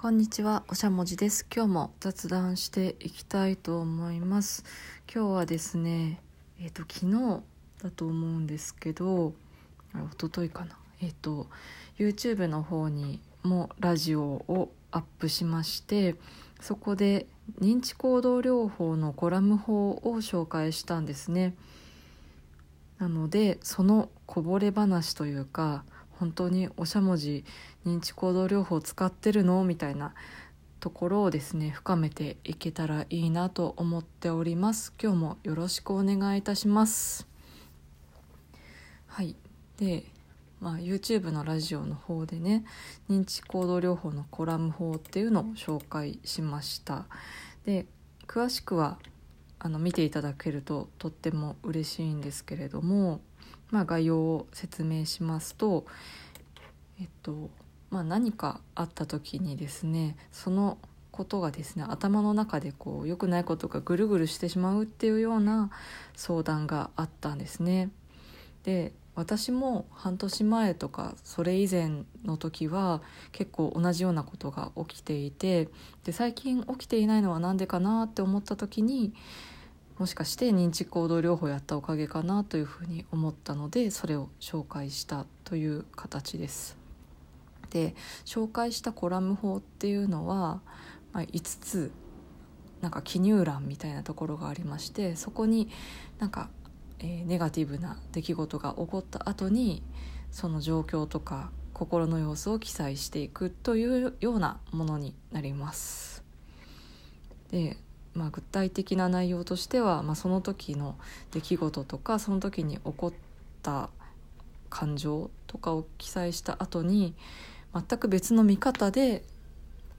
こんにちは、おしゃもじです。今日も雑談していきたいと思います。今日はですね、えっ、ー、と昨日だと思うんですけど、あ一昨日かな。えっ、ー、と YouTube の方にもラジオをアップしまして、そこで認知行動療法のコラム法を紹介したんですね。なのでそのこぼれ話というか本当におしゃもじ認知行動療法を使ってるのみたいなところをですね深めていけたらいいなと思っております。今日もよろしくお願いいたします。はい。でまあ YouTube のラジオの方でね認知行動療法のコラム法っていうのを紹介しました。で詳しくはあの見ていただけるととっても嬉しいんですけれどもまあ、概要を説明しますと、えっとまあ、何かあった時にですねそのことがですね頭の中でこう良くないことがぐるぐるしてしまうっていうような相談があったんですね。で私も半年前とかそれ以前の時は結構同じようなことが起きていてで最近起きていないのは何でかなって思った時にもしかして認知行動療法やったおかげかなというふうに思ったのでそれを紹介したという形です。で紹介したコラム法っていうのは、まあ、5つなんか記入欄みたいなところがありましてそこになんか、えー、ネガティブな出来事が起こった後にその状況とか心の様子を記載していくというようなものになります。でまあ、具体的な内容としては、まあ、その時の出来事とかその時に起こった感情とかを記載した後に全く別の見方で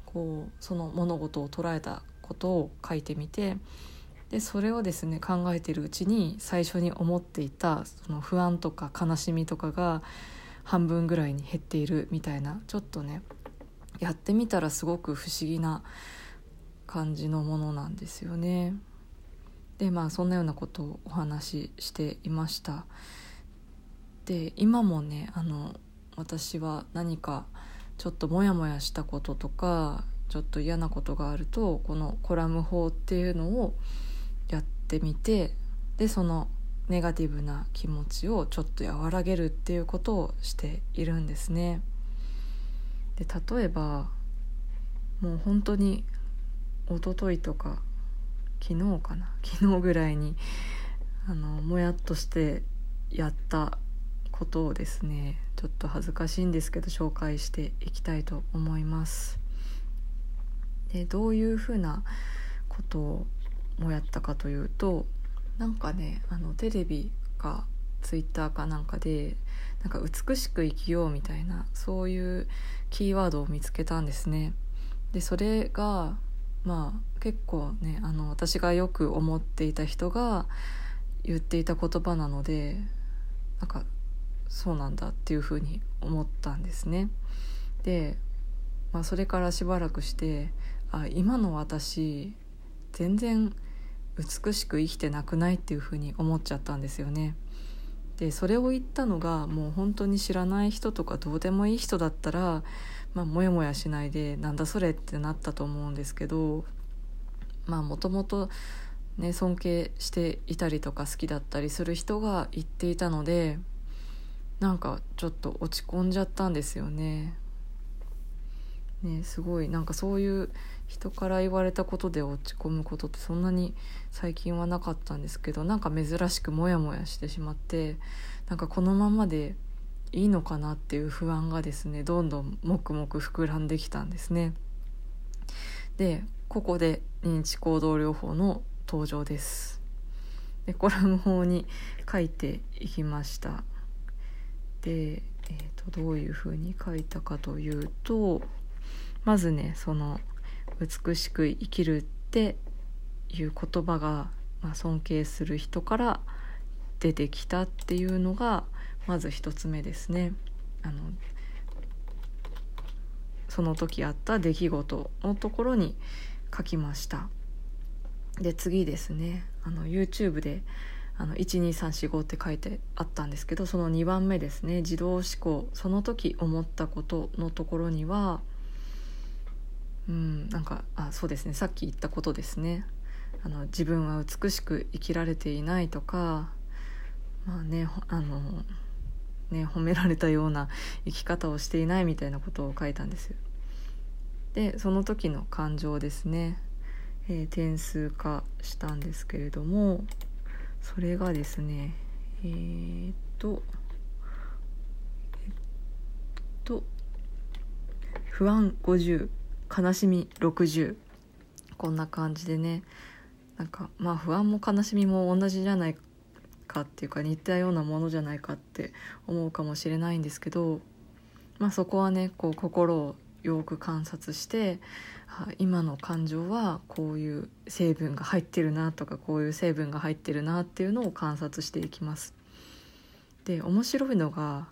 こうその物事を捉えたことを書いてみてでそれをですね考えてるうちに最初に思っていたその不安とか悲しみとかが半分ぐらいに減っているみたいなちょっとねやってみたらすごく不思議な感じのものなんですよね。でまあそんなようなことをお話ししていました。で今もねあの私は何かちょっとモヤモヤしたこととかちょっと嫌なことがあるとこのコラム法っていうのをやってみてでそのネガティブな気持ちをちょっと和らげるっていうことをしているんですね。で例えばもう本当に一昨日とか昨日かな？昨日ぐらいにあのもやっとしてやったことをですねちょっと恥ずかしいんですけど紹介していきたいと思います。でどういうふうなことをもやったかというとなんかねあのテレビかツイッターかなんかでなんか美しく生きようみたいなそういうキーワードを見つけたんですね。でそれがまあ結構ねあの私がよく思っていた人が言っていた言葉なのでなんかそうなんだっていうふうに思ったんですね。で、まあ、それからしばらくしてあ今の私全然美しく生きてなくないっていうふうに思っちゃったんですよね。でそれを言ったのがもう本当に知らない人とかどうでもいい人だったらまあモヤモヤしないでなんだそれってなったと思うんですけどまあもともとね尊敬していたりとか好きだったりする人が言っていたのでなんかちょっと落ち込んじゃったんですよね。ねすごいなんかそういう人から言われたことで落ち込むことってそんなに最近はなかったんですけどなんか珍しくモヤモヤしてしまってなんかこのままでいいのかなっていう不安がですねどんどんもくもく膨らんできたんですね。でここで認知行動療法の登場です。でコラム法に書いていきました。で、えーと、とどういうふうに書いたかというとまずねその美しく生きるっていう言葉が、まあ、尊敬する人から出てきたっていうのがまず一つ目ですね。あのその時あった出来事のところに書きました。で次ですね。あの YouTube で12345って書いてあったんですけどその2番目ですね。自動思考。その時思ったことのところにはうんなんかあそうですね。さっき言ったことですね。あの自分は美しく生きられていないとかまあねあのね褒められたような生き方をしていないみたいなことを書いたんですよ。でその時の感情ですね、えー、点数化したんですけれどもそれがですねえー、っとえっと不安50悲しみ60こんな感じでねなんかまあ不安も悲しみも同じじゃないかっていうか似たようなものじゃないかって思うかもしれないんですけどまあそこはねこう心をよく観察して今の感情はこういう成分が入ってるなとかこういう成分が入ってるなっていうのを観察していきます。で面白いのが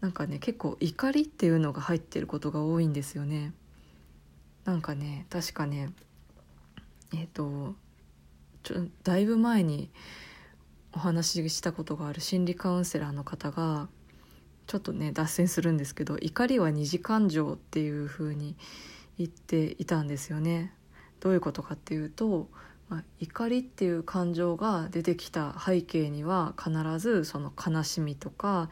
なんかね結構怒りっていうのが入ってることが多いんですよね。なんかね確かねえっ、ー、とちょだいぶ前にお話ししたことがある心理カウンセラーの方がちょっとね脱線するんですけど怒りは二次感情っていう風に言っていたんですよね。どういうことかっていうと、まあ、怒りっていう感情が出てきた背景には必ずその悲しみとか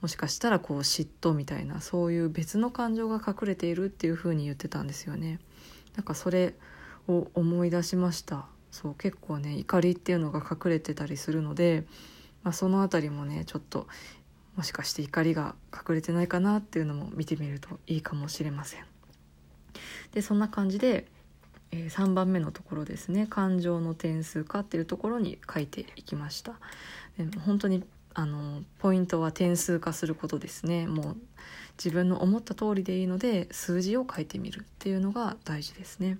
もしかしたらこう嫉妬みたいなそういう別の感情が隠れているっていう風に言ってたんですよね。なんかそれを思い出しましたそう結構ね怒りっていうのが隠れてたりするので、まあ、その辺りもねちょっともしかして怒りが隠れてないかなっていうのも見てみるといいかもしれません。でそんな感じで、えー、3番目のところですね感情の点数化っていうところに書いていきました。で本当にあのポイントは点数化することですねもう自分の思った通りでいいので数字を書いてみるっていうのが大事ですね。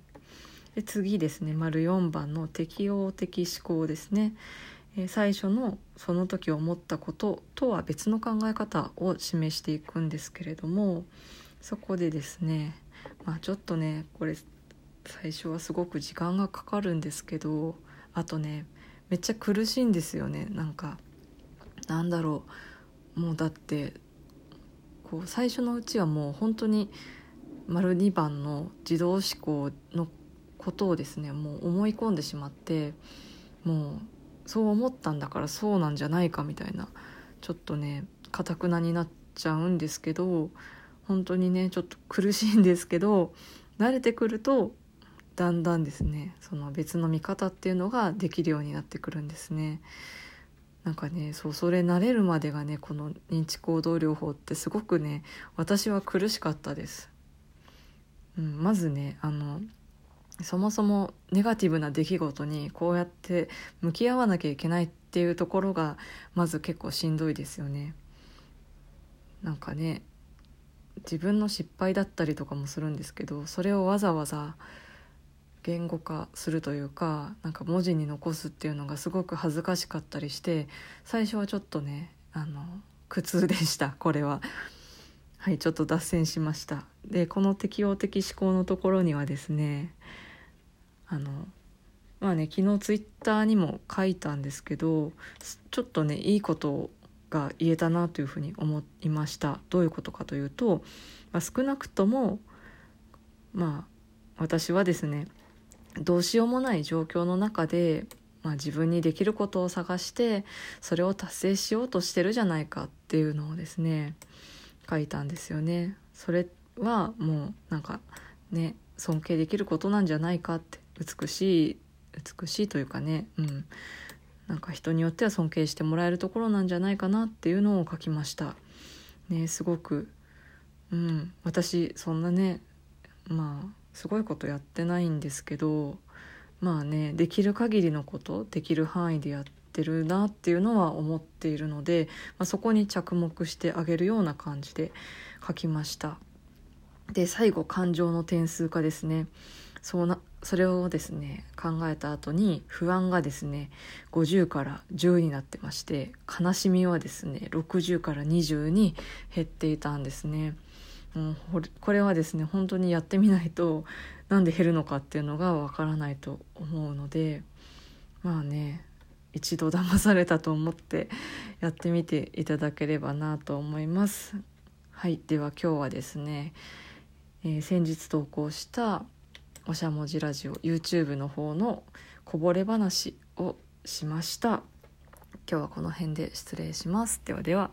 で次ですね。丸4番の適応的思考ですね。え最初のその時思ったこととは別の考え方を示していくんですけれどもそこでですねまあちょっとねこれ最初はすごく時間がかかるんですけどあとねめっちゃ苦しいんですよね。なんかなんだろう。もうだってこう最初のうちはもう本当に丸2番の自動思考のことをですねもう思い込んでしまってもうそう思ったんだからそうなんじゃないかみたいなちょっとねかたくなになっちゃうんですけど本当にねちょっと苦しいんですけど慣れてくるとだんだんですねその別の見方っていうのができるようになってくるんですね。なんかねそうそれ慣れるまでがねこの認知行動療法ってすごくね私は苦しかったです。うん、まずねあのそもそもネガティブな出来事にこうやって向き合わなきゃいけないっていうところがまず結構しんどいですよね。なんかね自分の失敗だったりとかもするんですけどそれをわざわざ言語化するというかなんか文字に残すっていうのがすごく恥ずかしかったりして最初はちょっとねあの苦痛でしたこれは。はいちょっと脱線しました。でこの適応的思考のところにはですねあのまあね昨日ツイッターにも書いたんですけどちょっとねいいことが言えたなというふうに思いましたどういうことかというと、まあ、少なくともまあ私はですねどうしようもない状況の中で、まあ、自分にできることを探してそれを達成しようとしてるじゃないかっていうのをですね書いたんですよね。それはもうなんかね尊敬できることなんじゃないかって美しい美しいというかねうん。なんか人によっては尊敬してもらえるところなんじゃないかなっていうのを書きました。ねすごく。うん。私そんなねまあすごいことやってないんですけどまあねできる限りのことできる範囲でやってるなっていうのは思っているので、まあ、そこに着目してあげるような感じで書きました。で最後感情の点数化ですね。そうなそれをですね考えた後に不安がですね50から10になってまして悲しみはですね60から20に減っていたんですね。うん、これはですね本当にやってみないとなんで減るのかっていうのがわからないと思うのでまあね一度騙されたと思ってやってみていただければなと思います。はいでは今日はですねえー先日投稿したおしゃもじラジオ YouTube の方のこぼれ話をしました。今日はこの辺で失礼します。ではでは。